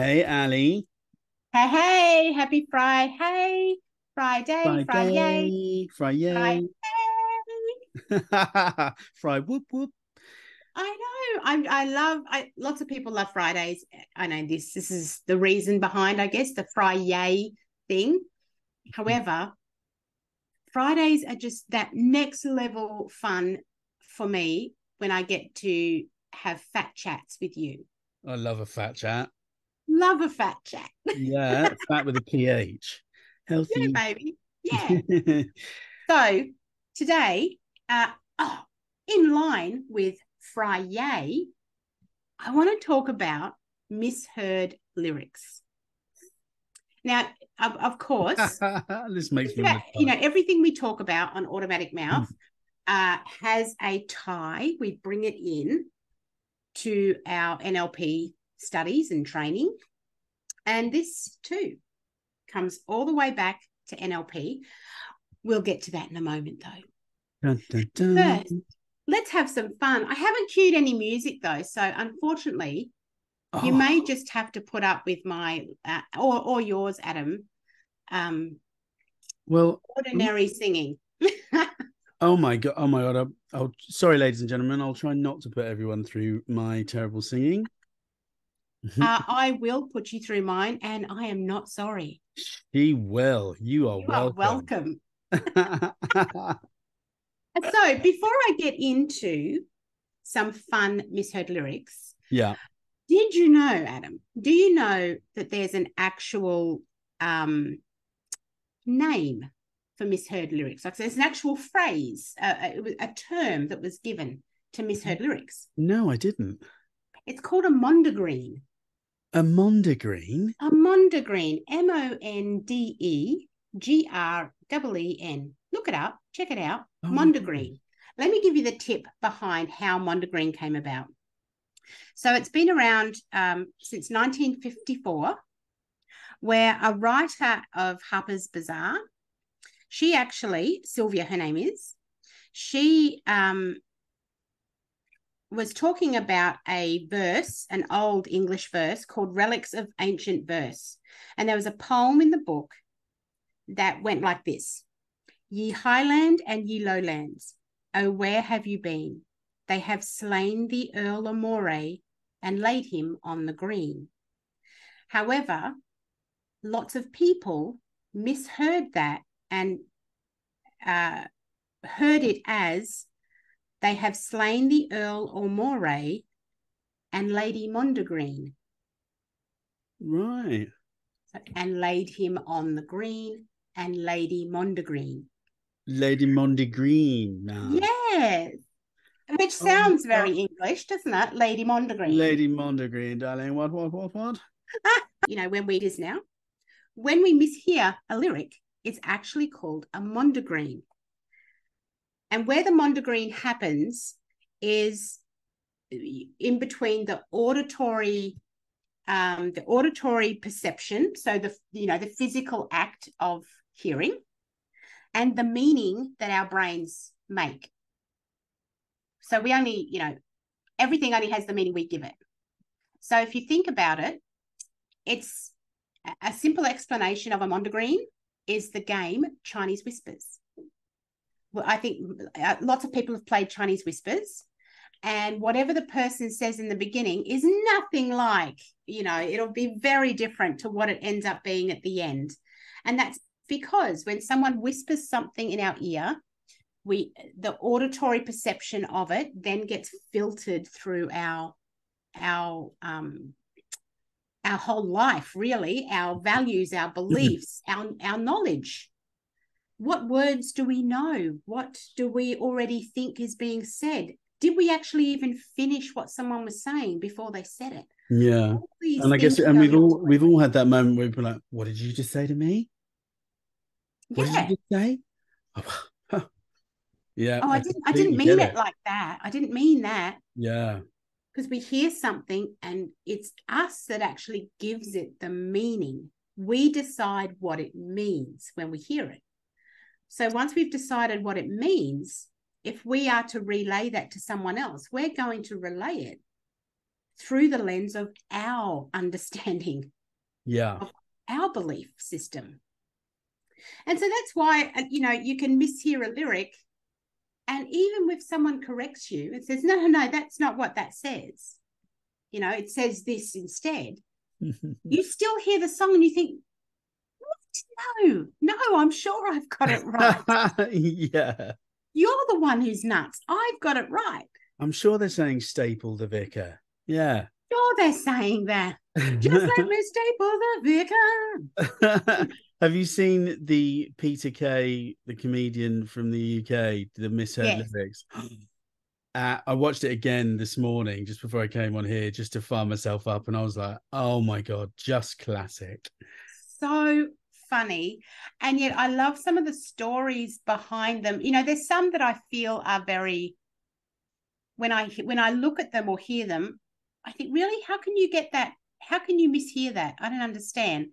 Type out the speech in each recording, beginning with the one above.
Hey, Ali. Hey, hey, happy Friday. Hey, Friday, Friday, Friday. Friday. Fry whoop whoop. I know. I I love I lots of people love Fridays. I know this this is the reason behind, I guess, the Friday thing. However, Fridays are just that next level fun for me when I get to have fat chats with you. I love a fat chat. Love a fat chat. Yeah, fat with a pH. Yeah, Healthy. baby. Yeah. So today, uh, oh, in line with Friday, I want to talk about misheard lyrics. Now, of, of course, this makes me yeah, wanna you know, everything we talk about on Automatic Mouth uh, has a tie. We bring it in to our NLP studies and training. And this too comes all the way back to NLP. We'll get to that in a moment, though. Dun, dun, dun. First, let's have some fun. I haven't cued any music though, so unfortunately, you Oh, may just have to put up with my uh, or or yours, Adam. Um, well, ordinary singing. oh my god, oh my god. I'll, I'll sorry, ladies and gentlemen. I'll try not to put everyone through my terrible singing. Uh, I will put you through mine, and I am not sorry. He will. You are You are welcome. welcome. So, before I get into some fun misheard lyrics, yeah. did you know, Adam? Do you know that there's an actual um, name for misheard lyrics? Like there's an actual phrase, it was a term that was given to misheard lyrics. No, I didn't. It's called a mondegreen. A mondegreen. A mondegreen, M O N D E G R E E N. Look it up, check it out. Oh mondegreen. Let me give you the tip behind how mondegreen came about. So it's been around um, since 1954, where a writer of Harper's Bazaar, she actually, Sylvia, her name is, she um, was talking about a verse, an old English verse called Relics of Ancient Verse. And there was a poem in the book that went like this Ye highland and ye lowlands, oh, where have you been? They have slain the Earl of Moray and laid him on the green. However, lots of people misheard that and uh, heard it as they have slain the Earl or Moray and Lady Mondegreen Right. and laid him on the green and Lady Mondegreen. Lady Mondegreen now. Yes. Which Oh, sounds my very English, doesn't it? Lady Mondegreen. Lady Mondegreen, darling. What, what, what, what? you know, when we it is now. When we mishear a lyric, it's actually called a mondegreen. And where the mondegreen happens is in between the auditory um, the auditory perception, so the you know the physical act of hearing, and the meaning that our brains make. So we only, you know, everything only has the meaning we give it. So if you think about it, it's a- simple explanation of a mondegreen is the game Chinese Whispers. I think uh, lots of people have played Chinese Whispers, and whatever the person says in the beginning is nothing like, you know, it'll be very different to what it ends up being at the end. And that's because when someone whispers something in our ear, we the auditory perception of it then gets filtered through our our um our whole life really our values our beliefs our our knowledge what words do we know what do we already think is being said did we actually even finish what someone was saying before they said it Yeah. And I guess and we've all we've all had that moment where we're like, what did you just say to me? What yeah did you just say? Oh, yeah. oh i didn't i didn't mean it like that i didn't mean that Yeah. because we hear something and it's us that actually gives it the meaning. We decide what it means when we hear it. So once we've decided what it means, if we are to relay that to someone else, we're going to relay it through the lens of our understanding, Yeah. our belief system. And so that's why, uh, you know, you can mishear a lyric. And even if someone corrects you and says, no, no, no, that's not what that says, you know, it says this instead, you still hear the song and you think? No, no, I'm sure I've got it right. yeah. You're the one who's nuts. I've got it right. I'm sure they're saying staple the vicar. Yeah. Sure, they're saying that. Just let me staple the vicar. Have you seen the Peter Kay, the comedian from the UK, the misheard Yes. lyrics? Uh, I watched it again this morning just before I came on here just to fire myself up, and I was like, "Oh my god, just classic!" so funny. And yet I love some of the stories behind them. You know, there's some that I feel are very when I when I look at them or hear them, I think, really, how can you get that? How can you mishear that? I don't understand.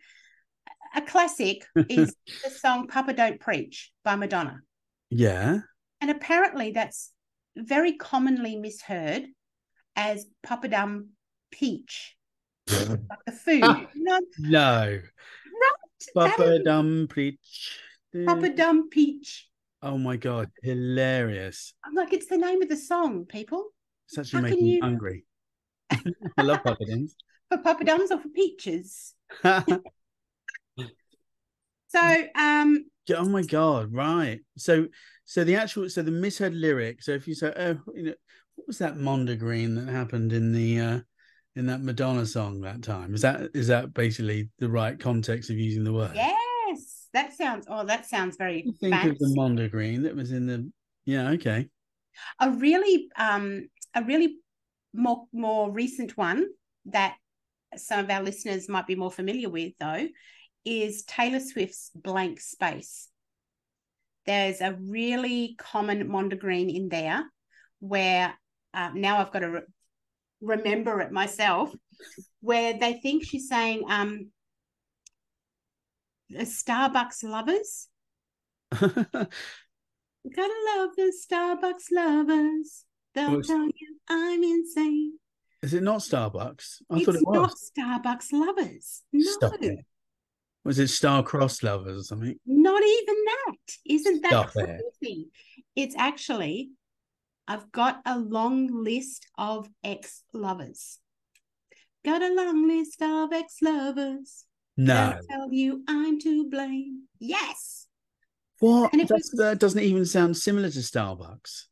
A classic is the song Papa Don't Preach by Madonna. Yeah, And apparently that's very commonly misheard as Papadum Peach, like the food. no, no, that Papa Dum Preach. Papadum Peach. Oh my god, hilarious! I'm like, it's the name of the song, people. It's actually How making me hungry. I love Papa Dums. For Papadums or for peaches. So um oh my god right so so the actual so the misheard lyric so if you say oh you know what was that mondegreen that happened in the uh in that madonna song that time is that is that basically the right context of using the word yes, that sounds oh, that sounds very think of the fancy. mondegreen that was in the yeah okay a really um a really more more recent one that some of our listeners might be more familiar with though is Taylor Swift's Blank Space. There's a really common mondegreen in there where uh, now I've got to re- remember it myself where they think she's saying um the Starbucks lovers Gotta love the Starbucks lovers. They'll Well, tell you I'm insane. is it not starbucks i it's thought it was not Starbucks lovers. No, was it star cross lovers or something not even that. Isn't that Stop it. It's actually, I've got a long list of ex lovers. Got a long list of ex lovers. no They'll tell you I'm to blame. Yes. what And That's, that doesn't even sound similar to starbucks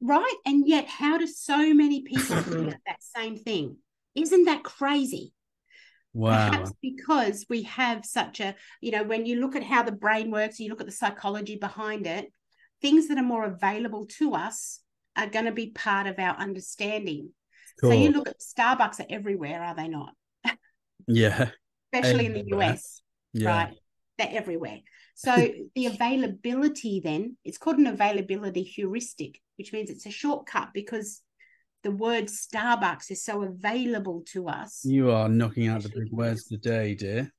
Right. And yet, how do so many people think that same thing? Isn't that crazy? wow Perhaps because we have such a, you know, when you look at how the brain works, you look at the psychology behind it, things that are more available to us are going to be part of our understanding. So you look at Starbucks are everywhere, are they not? yeah Especially in the US, yeah right? They're everywhere. So the availability then, it's called an availability heuristic, which means it's a shortcut because the word Starbucks is so available to us. You are knocking out the big words today, dear.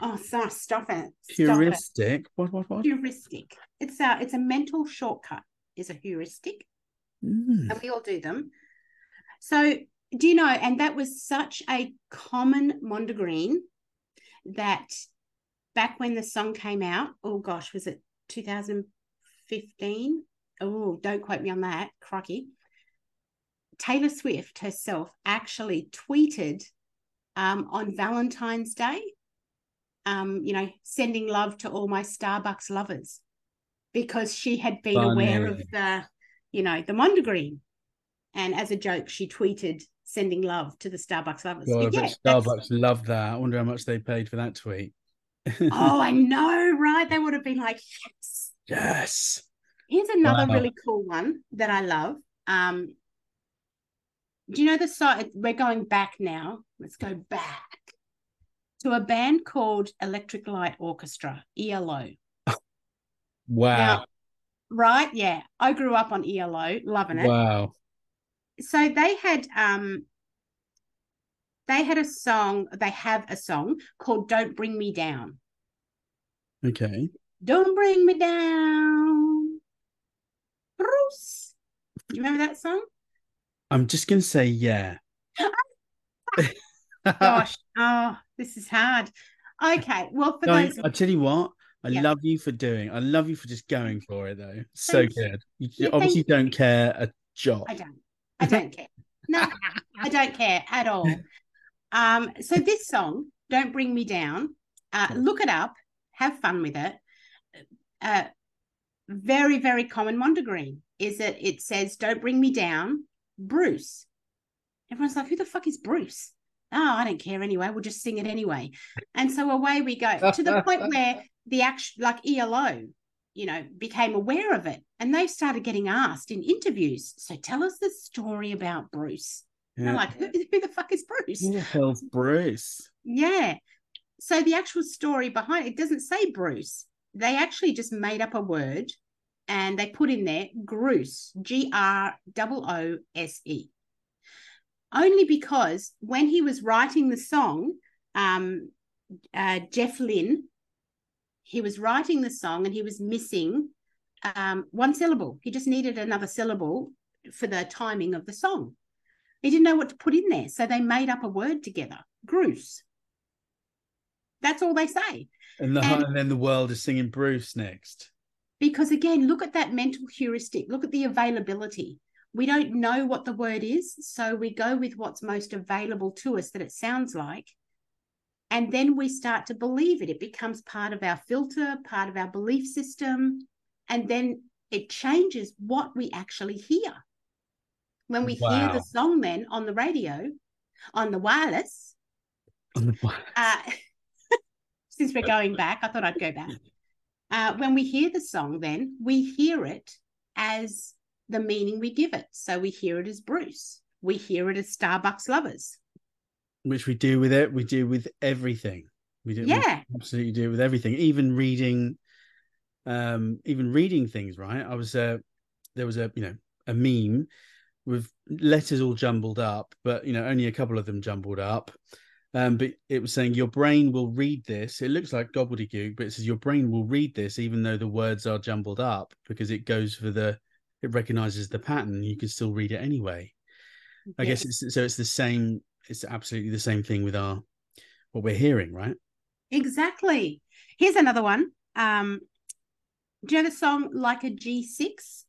Oh, so stop it. Stop it. Heuristic. What? What? What? heuristic. It's a it's a mental shortcut. Is a heuristic, Mm. and we all do them. So do you know? And that was such a common mondegreen that back when the song came out. Oh gosh, was it 2015? Oh, don't quote me on that. Crocky. Taylor Swift herself actually tweeted um, on Valentine's Day um, you know, sending love to all my Starbucks lovers because she had been aware of the, you know, the mondegreen. And as a joke, she tweeted sending love to the Starbucks lovers. God, yeah, Starbucks loved that. I wonder how much they paid for that tweet. oh, I know, right? They would have been like, yes. yes. Here's another Wow. really cool one that I love. Um, do you know the site? We're going back now. Let's go back to a band called Electric Light Orchestra, ELO. Wow. Now, right? Yeah, I grew up on ELO, loving it. wow. So they had um, they had a song. They have a song called "Don't Bring Me Down." Okay. Don't bring me down, Bruce. You remember that song? I'm just gonna say yeah. Gosh, oh, this is hard. Okay, well, for No, those, I tell you what, I Yeah. love you for doing. I love you for just going for it though. So you. good. You Yeah, obviously you. don't care a jot. I don't, I don't care. No, I don't care at all. Um, so this song, "Don't Bring Me Down," uh, look it up, have fun with it. Uh, very, very common Mondegreen is that it says, "Don't bring me down, Bruce." Everyone's like, "Who the fuck is Bruce?" Oh, I don't care anyway. We'll just sing it anyway. And so away we go to the point where the action, like ELO, you know, became aware of it, and they started getting asked in interviews. So tell us the story about Bruce. And Yeah. they're like, who, who the fuck is Bruce? Who the hell's Bruce? Yeah. So the actual story behind it doesn't say Bruce. They actually just made up a word and they put in there Groose, G R O O S E. Only because when he was writing the song, um, uh, Jeff Lynne, he was writing the song and he was missing um, one syllable. He just needed another syllable for the timing of the song. He didn't know what to put in there. So they made up a word together, Bruce. That's all they say. And, the, And- and then the world is singing Bruce next. Because again, look at that mental heuristic, look at the availability. We don't know what the word is. So we go with what's most available to us that it sounds like. And then we start to believe it. It becomes part of our filter, part of our belief system. And then it changes what we actually hear. When we hear the song, then on the radio, on the wireless, uh, since we're going back, I thought I'd go back. Uh, when we hear the song, then we hear it as the meaning we give it. So we hear it as Bruce. We hear it as Starbucks lovers. Which we do with it. We do with everything. We do. we Yeah. absolutely do with everything. Even reading, um, even reading things. Right. I was uh, there was a you know a meme with letters all jumbled up, but you know only a couple of them jumbled up. Um, but it was saying your brain will read this. It looks like gobbledygook, but it says your brain will read this even though the words are jumbled up because it goes for the it recognizes the pattern. You can still read it anyway. I guess it's so it's the same. It's absolutely the same thing with our what we're hearing, right? Exactly. Here's another one. Um, do you know the song Like a G6?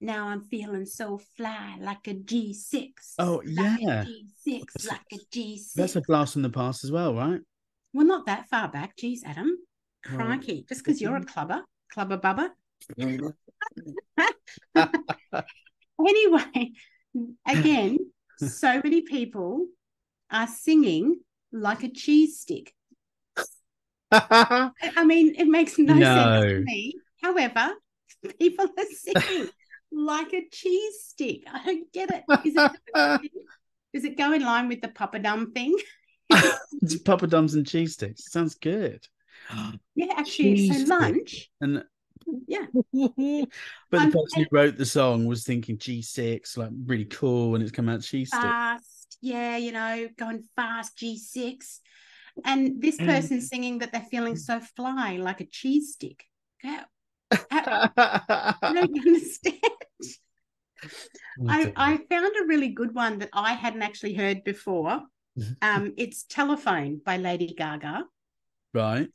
Now I'm feeling so fly like a G6. Oh, like yeah. A G6, like a G6. That's a blast from the past as well, right? well, not that far back. Geez, Adam. Well, Crikey. Just because you're a clubber, clubber bubber. Anyway, again, so many people are singing like a cheese stick. I mean, it makes no, sense to me. However, people are singing like a cheese stick. I don't get it. Is it does it go in line with the Papa Dum thing? It's Papa Dums and cheese sticks. Sounds good. Yeah, actually, Cheese so lunch. And Yeah. but the Um, person who wrote the song was thinking G6, like really cool, and it's come out cheese stick. fast. Yeah, you know, going fast, G6. And this Mm. person singing that they're feeling so fly like a cheese stick. Go- I don't understand. I, I found a really good one that I hadn't actually heard before. Mhm. Um, it's Telephone by Lady Gaga. right.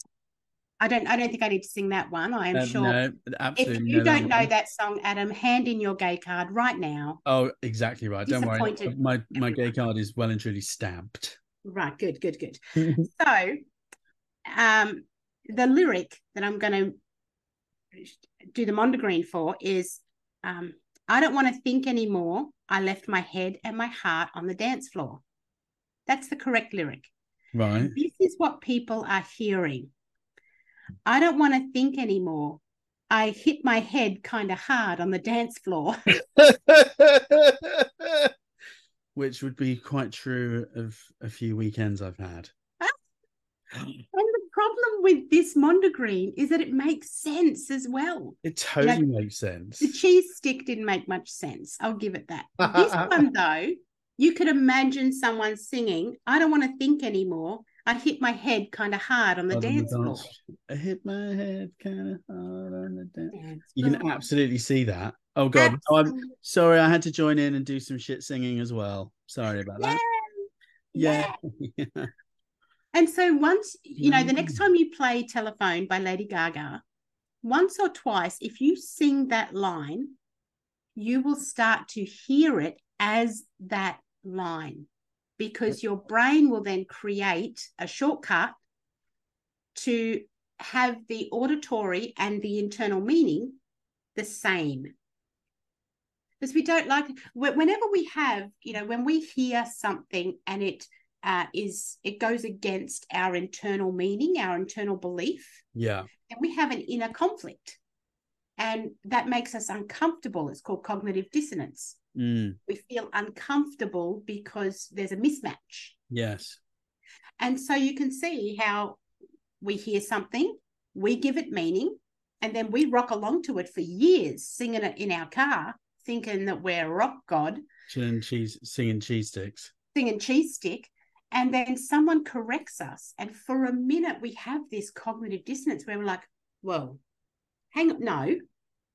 I don't I don't think I need to sing that one. I am Um, sure. No, if you no, don't know one. that song, Adam, hand in your gay card right now. Oh, exactly right. Don't worry. My my gay card is well and truly stamped. Right, good, good, good. So, um, the lyric that I'm going to do the Mondegreen for is um, I don't want to think anymore. I left my head and my heart on the dance floor. That's the correct lyric. right. This is what people are hearing. I don't want to think anymore. I hit my head kind of hard on the dance floor. Which would be quite true of a few weekends I've had. Ah, and the problem with this Mondegreen is that it makes sense as well. It totally makes sense. The cheese stick didn't make much sense. I'll give it that. This one, though, you could imagine someone singing, I don't want to think anymore. I hit my head kind of hard on the Hard dance floor. I hit my head kind of hard on the dance. Dance You can absolutely see that. Oh god, no, I'm sorry. I had to join in and do some shit singing as well. Sorry about Yeah. that. Yeah. yeah. And so once, you know, the next Mm. time you play Telephone by Lady Gaga, once or twice, if you sing that line, you will start to hear it as that line because your brain will then create a shortcut to have the auditory and the internal meaning the same. Because we don't like whenever we have, you know, when we hear something and it uh, is it goes against our internal meaning, our internal belief, Yeah. and we have an inner conflict, and that makes us uncomfortable. It's called cognitive dissonance. Mm, We feel uncomfortable because there's a mismatch. yes. And so you can see how we hear something, we give it meaning, and then we rock along to it for years, singing it in our car, thinking that we're rock god, Chilling cheese, singing cheese sticks. singing cheese stick. And then someone corrects us. And for a minute, we have this cognitive dissonance where we're like, whoa, hang on, no,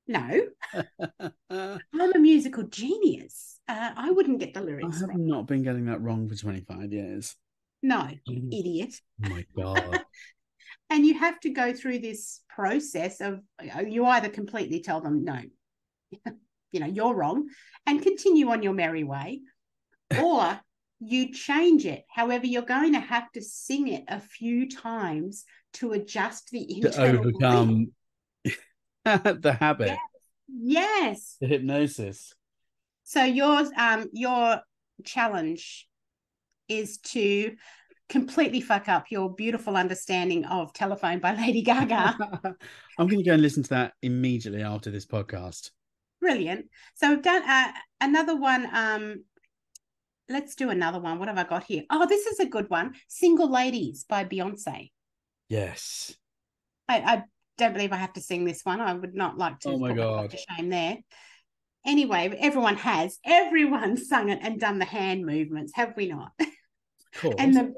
no, I'm a musical genius. Uh, I wouldn't get the lyrics I have wrong. not been getting that wrong for 25 years. No, idiot. Oh my God. and you have to go through this process of uh, you either completely tell them no you know you're wrong and continue on your merry way or you change it however you're going to have to sing it a few times to adjust the to overcome the habit, Yeah. yes the hypnosis. so yours um your challenge is to completely fuck up your beautiful understanding of telephone by lady gaga I'm going to go and listen to that immediately after this podcast. Brilliant. So we've done uh, another one. Um, let's do another one. What have I got here? Oh, this is a good one. Single Ladies by Beyonce. Yes. I, I don't believe I have to sing this one. I would not like to Oh my God. to shame there. Anyway, everyone has. Everyone sung it and done the hand movements, have we not? Of course. and the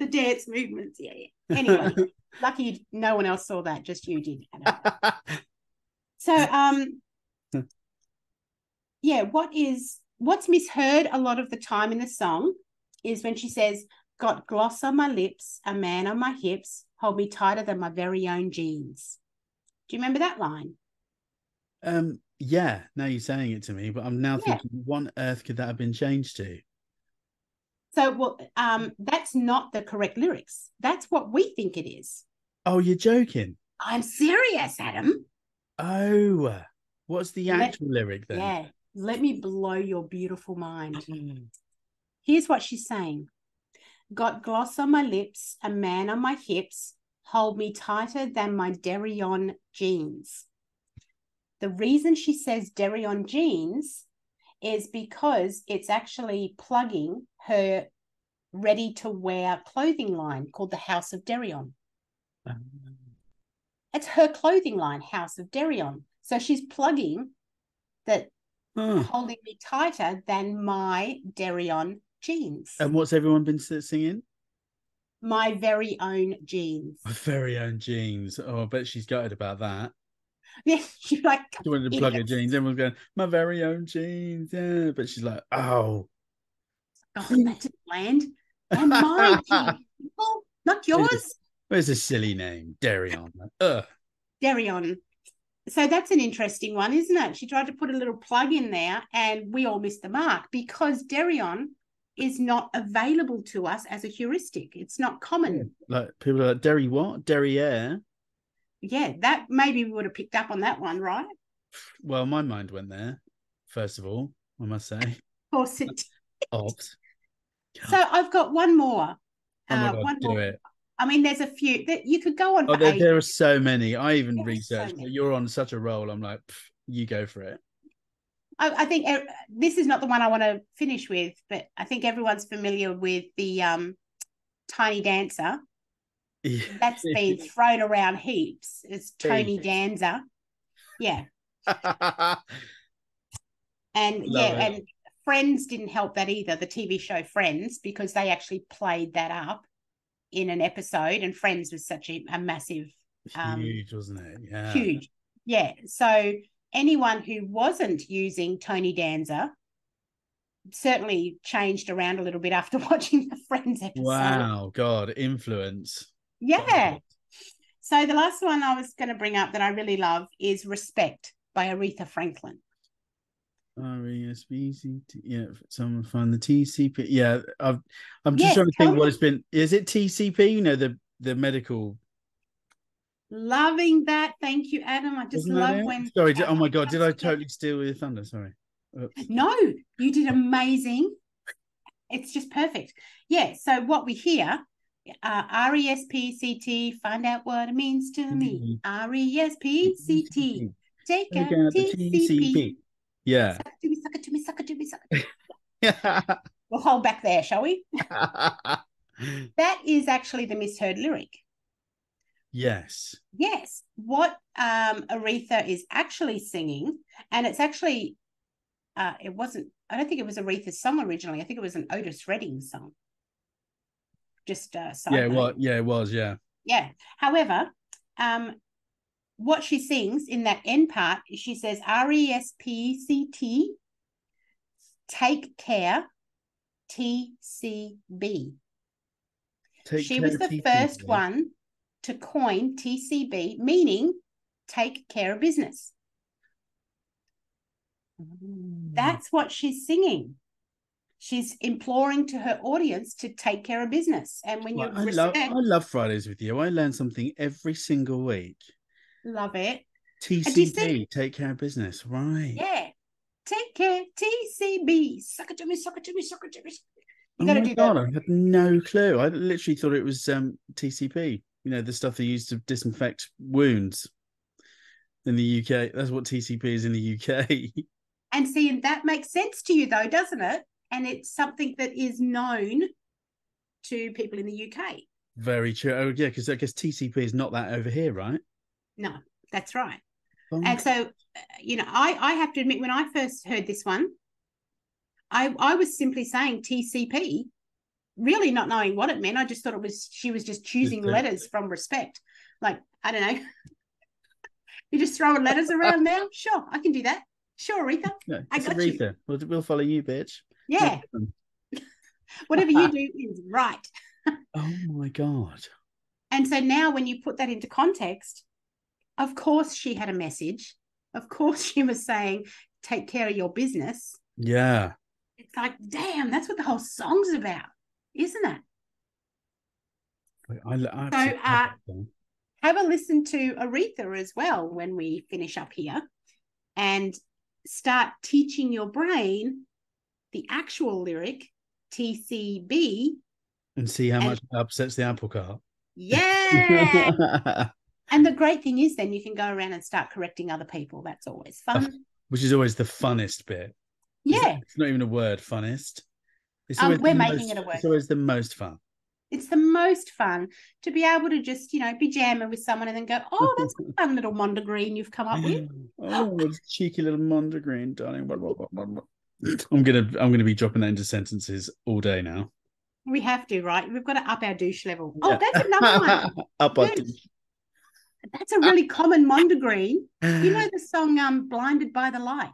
the dance movements. Yeah, yeah. Anyway, lucky no one else saw that, just you did. So um yeah, what is what's misheard a lot of the time in the song is when she says, Got gloss on my lips, a man on my hips, hold me tighter than my very own jeans. Do you remember that line? um, yeah, now you're saying it to me, but I'm now Yeah. thinking, what on earth could that have been changed to? So well, um, that's not the correct lyrics. That's what we think it is. Oh, you're joking. I'm serious, Adam. Oh, what's the Let- actual lyric then? Yeah. Let me blow your beautiful mind. Mm. Here's what she's saying Got gloss on my lips, a man on my hips, hold me tighter than my Deréon jeans. The reason she says Deréon jeans is because it's actually plugging her ready to wear clothing line called the House of Deréon. Ah. It's her clothing line, House of Deréon. So she's plugging that Oh, holding me tighter than my Deréon jeans. and what's everyone been singing? my very own jeans. My very own jeans. Oh, I bet she's gutted about that. Yeah, you're like, She wanted to plug her jeans. Everyone's going, my very own jeans. Yeah, but she's like, oh, oh, that didn't land. And my jeans, not yours. where's a silly name? Darion. Ugh. Deréon. So that's an interesting one, isn't it? She tried to put a little plug in there and we all missed the mark because Deréon is not available to us as a heuristic. It's not common. Like people are like, Derry what? Derriere. Yeah, that maybe we would have picked up on that one, right? Well, my mind went there, first of all, I must say. Of course it Opt. So I've got one more. Oh Uh, God, one do more. it. I mean, there's a few that you could go on. Oh, there, there are so many. I even There so researched, but you're on such a roll. I'm like, you go for it. I, I think uh, this is not the one I want to finish with, but I think everyone's familiar with the um, Tiny Dancer. That's been thrown around heaps. It's Tony Danza. Yeah. And Love yeah, it. and Friends didn't help that either, the TV show Friends, because they actually played that up in an episode. And Friends was such a, a massive, um, huge, wasn't it? Yeah. huge. Yeah. So anyone who wasn't using Tony Danza certainly changed around a little bit after watching the Friends episode. Wow, God, influence. Yeah. So the last one I was going to bring up that I really love is Respect by Aretha Franklin. R E S P C T. Yeah, someone find the TCP. Yeah, I've, I'm just Yes, trying to think what it's been. Is it TCP? You know, the the medical. Loving that. Thank you, Adam. I just love when. Sorry, di- oh my God, did I totally steal your thunder? Sorry. Oops. No, you did amazing. It's just perfect. Yeah. So what we hear, uh, R E S P C T. Find out what it means to me. R E S P C T. Take out out TCP. TCP. Yeah. Suck it to me, suck it to me, suck it to me, suck it to me. We'll hold back there, shall we? That is actually the misheard lyric. Yes. Yes, what um, Aretha is actually singing, and it's actually, uh, it wasn't. I don't think it was Aretha's song originally. I think it was an Otis Redding song. Just uh, Yeah, well, yeah, it was, yeah. Yeah. However, um, what she sings in that end part, she says R E S P C T. Take care, T C B. She was the first one to coin TCB, meaning take care of business. That's what she's singing. She's imploring to her audience to take care of business. And when you Well, I love I love Fridays with you. I learn something every single week. love it. TCB, take care of business. Right. Yeah. Take care, TCB. Suck it to me, suck it to me, suck it to me. You oh got to my do god, that. I had no clue. I literally thought it was um TCP. You know, the stuff they use to disinfect wounds in the UK. That's what TCP is in the UK. And see, that makes sense to you, though, doesn't it? And it's something that is known to people in the UK. Very true. Oh yeah, because I guess TCP is not that over here, right? No, that's right. Oh, And so, you know, I, I have to admit, when I first heard this one, I, I was simply saying TCP, really not knowing what it meant. I just thought it was, she was just choosing letters from respect. Like, I don't know. You're just throwing letters around now? Sure, I can do that. Sure, Aretha. I got you. We'll, we'll follow you, bitch. Yeah, whatever you do is right. Oh my god. And so now, when you put that into context, of course, she had a message. Of course, she was saying, take care of your business. Yeah. It's like, damn, that's what the whole song's about, isn't it? I, I, I love uh. Have a listen to Aretha as well when we finish up here and start teaching your brain the actual lyric, TCB. and see how and- much it upsets the apple cart. Yeah. and the great thing is, then you can go around and start correcting other people. That's always fun. Which is always the funnest bit. Yeah. It's not even a word, funnest. Um, we're making most- it a word. It's always the most fun. It's the most fun to be able to just, you know, be jamming with someone and then go, oh, that's a fun little mondegreen you've come up with. oh, it's cheeky little mondegreen, darling. I'm gonna I'm gonna be dropping that into sentences all day now. We have to, right? We've got to up our douche level. Oh, Yeah. that's another one. Up our Good. That's a really common mondegreen. You know the song um Blinded by the Light?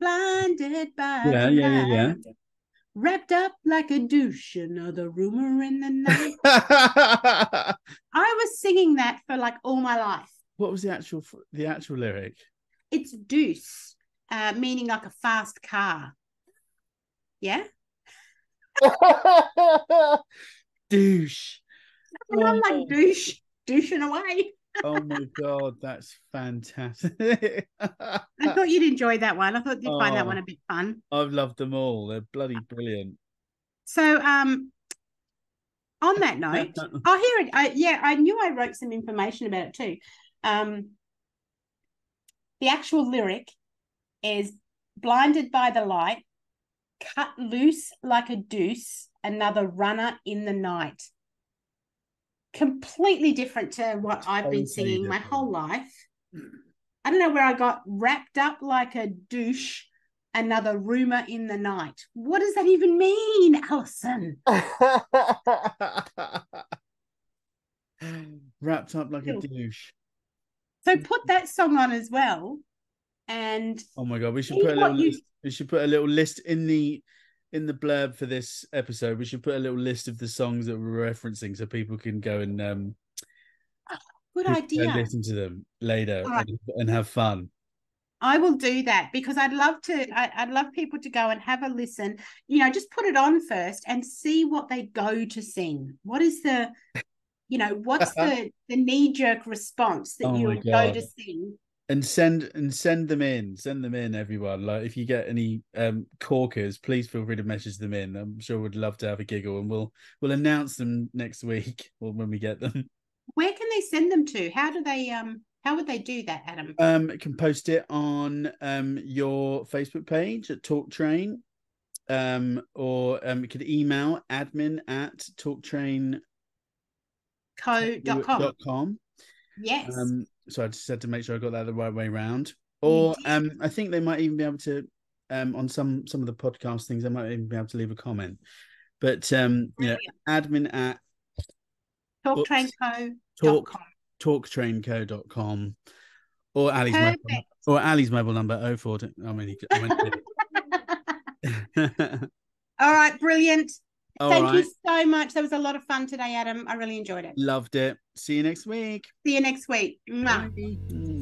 Blinded by Yeah, the yeah, yeah, yeah. Wrapped up like a douche, another rumor in the night. I was singing that for like all my life. what was the actual the actual lyric? It's deuce, uh, meaning like a fast car. Yeah. Douche. And I'm Oh. like douche, douching away. Oh my god, that's fantastic. I thought you'd enjoy that one. I thought you'd find that Oh. one a bit fun. I've loved them all. They're bloody brilliant. So, um, on that note, oh, here it. I, yeah, I knew I wrote some information about it too. Um, the actual lyric is "blinded by the light, cut loose like a deuce, another runner in the night." Completely different to what I've been Totally singing my whole life. I don't know where I got wrapped up like a douche, another rumor in the night. What does that even mean, Alison? Wrapped up like a douche. So put that song on as well, and Oh my god, we should put a little you- list, We should put a little list in the in the blurb for this episode. We should put a little list of the songs that we're referencing so people can go and um Good people can idea. listen to them later right. and, and have fun. I will do that because I'd love to. I, I'd love people to go and have a listen. You know, just put it on first and see what they go to sing. What is the, you know, what's the the knee jerk response that Oh my you'll go to sing? And send and send them in send them in everyone like if you get any um corkers please feel free to message them in i'm sure we'd love to have a giggle and we'll we'll announce them next week or when we get them Where can they send them to? How do they um? How would they do that, Adam? um can post it on um your facebook page at talk train um or um you could email admin at talktrain Co.com. dot com Yes. Um, so I just had to make sure I got that the right way round. Or um, I think they might even be able to um on some some of the podcast things, they might even be able to leave a comment. But um, you know, admin at Talktrainco.com. talk talktrainco.com or Ali's mobile, or Ali's mobile number 04. I mean, I to- All right, brilliant. All Thank right, you so much. That was a lot of fun today, Adam. I really enjoyed it. loved it. See you next week. See you next week. Mwah. Bye.